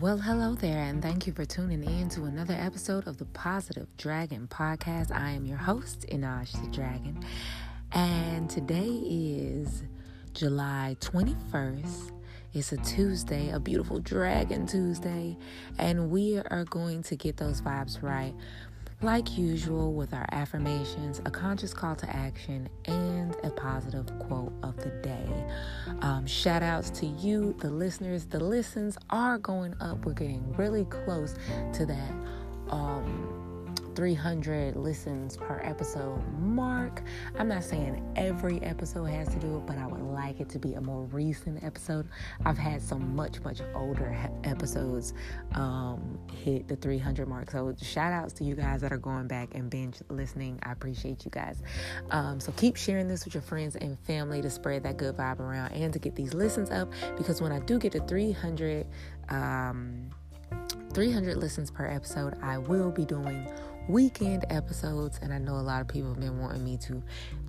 Well, hello there, and thank you for tuning in to another episode of the Positive Dragon Podcast. I am your host, Einaj the Dragon, and today is July 21st. It's a Tuesday, a beautiful Dragon Tuesday, and we are going to get those vibes right like usual, with our affirmations, a conscious call to action, and a positive quote of the day. Shout outs to you, the listeners. The listens are going up. We're getting really close to that. Um, 300 listens per episode mark. I'm not saying every episode has to do it, but I would like it to be a more recent episode. I've had some much, much older episodes um, hit the 300 mark. So, shout outs to you guys that are going back and binge listening. I appreciate you guys. Um, so, keep sharing this with your friends and family to spread that good vibe around and to get these listens up because when I do get to 300, um, 300 listens per episode, I will be doing weekend episodes. And I know a lot of people have been wanting me to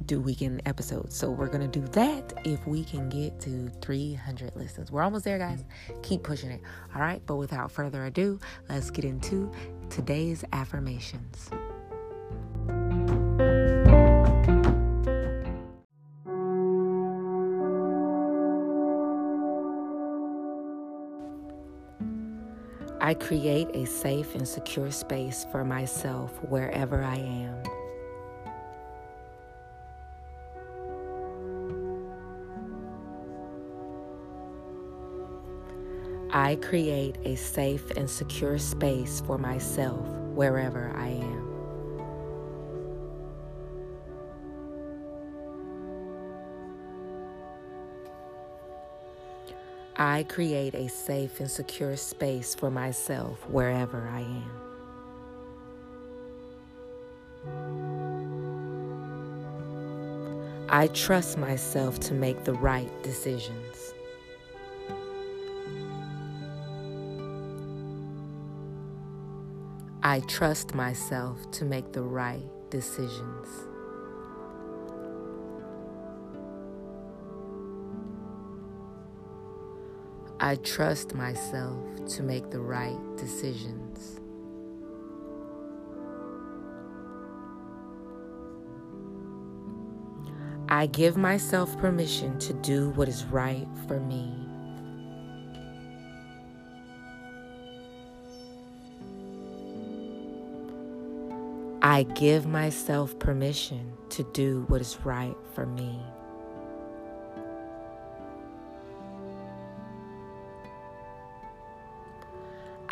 do weekend episodes. So we're going to do that if we can get to 300 listens. We're almost there, guys. Keep pushing it. All right. But without further ado, let's get into today's affirmations. I create a safe and secure space for myself wherever I am. I create a safe and secure space for myself wherever I am. I create a safe and secure space for myself wherever I am. I trust myself to make the right decisions. I trust myself to make the right decisions. I trust myself to make the right decisions. I give myself permission to do what is right for me. I give myself permission to do what is right for me.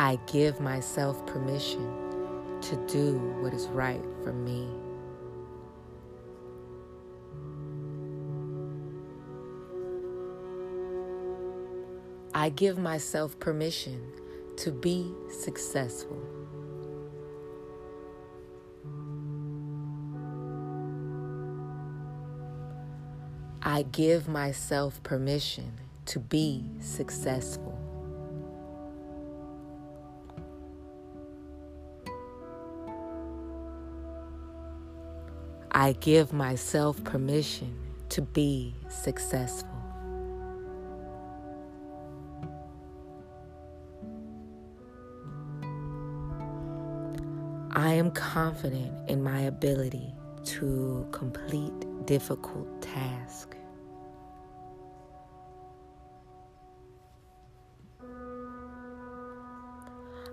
I give myself permission to do what is right for me. I give myself permission to be successful. I give myself permission to be successful. I give myself permission to be successful. I am confident in my ability to complete difficult tasks.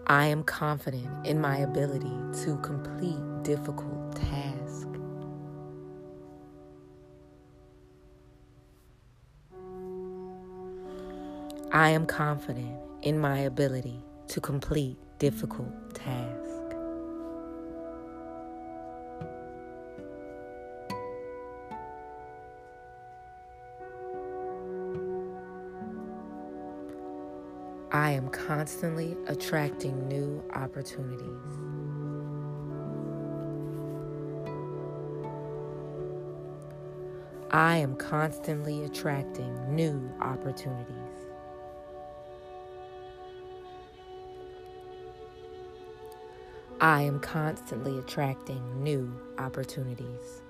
I am confident in my ability to complete difficult I am confident in my ability to complete difficult tasks. I am constantly attracting new opportunities. I am constantly attracting new opportunities. I am constantly attracting new opportunities.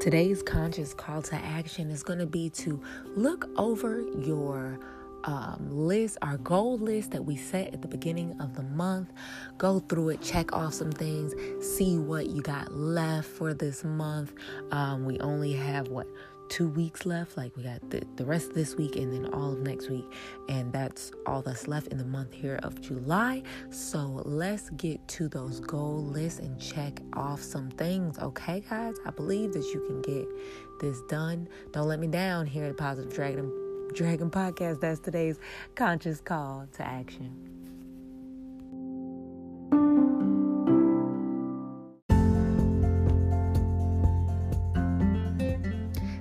Today's conscious call to action is going to be to look over your um, list, our goal list that we set at the beginning of the month. Go through it, check off some things, see what you got left for this month. Um, we only have what two weeks left. Like we got the, the rest of this week and then all of next week. And that's all that's left in the month here of July. So let's get to those goal lists and check off some things. Okay, guys? I believe that you can get this done. Don't let me down here at Positive Dragon Dragon Podcast. That's today's conscious call to action.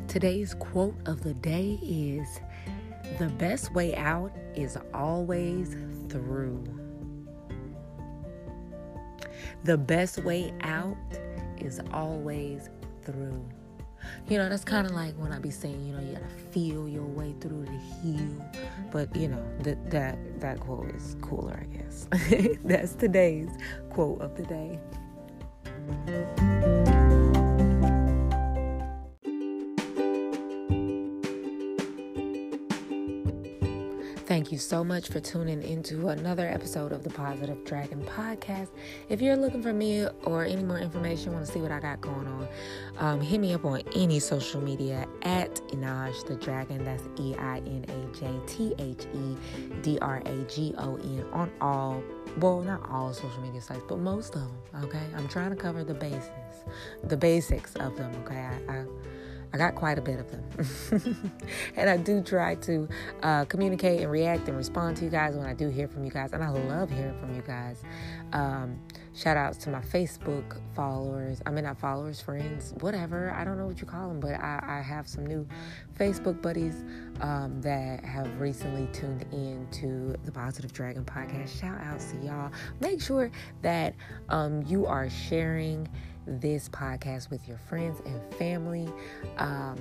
Today's quote of the day is The best way out is always through. The best way out is always through. You know, that's kind of like when I be saying, you know, you gotta feel your heal. But you know, that that that quote is cooler, I guess. that's today's quote of the day. Thank you so much for tuning into another episode of the Positive Dragon Podcast. If you're looking for me or any more information, want to see what I got going on, um, hit me up on any social media at Einaj the Dragon. That's E I N A J T H E D R A G O N on all, well, not all social media sites, but most of them. Okay, I'm trying to cover the bases, the basics of them. Okay, I, I I got quite a bit of them. and I do try to uh, communicate and react and respond to you guys when I do hear from you guys. And I love hearing from you guys. Um, shout outs to my Facebook followers. I mean, not followers, friends, whatever. I don't know what you call them, but I, I have some new Facebook buddies um, that have recently tuned in to the Positive Dragon podcast. Shout outs to y'all. Make sure that um, you are sharing this podcast with your friends and family. Um,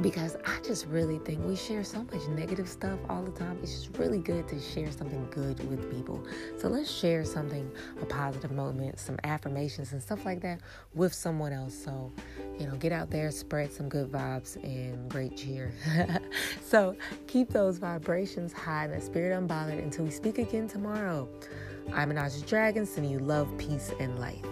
because I just really think we share so much negative stuff all the time. It's just really good to share something good with people. So let's share something, a positive moment, some affirmations and stuff like that with someone else. So, you know, get out there, spread some good vibes and great cheer. so keep those vibrations high and the spirit unbothered until we speak again tomorrow. I'm Anaja Dragon, sending you love, peace, and light.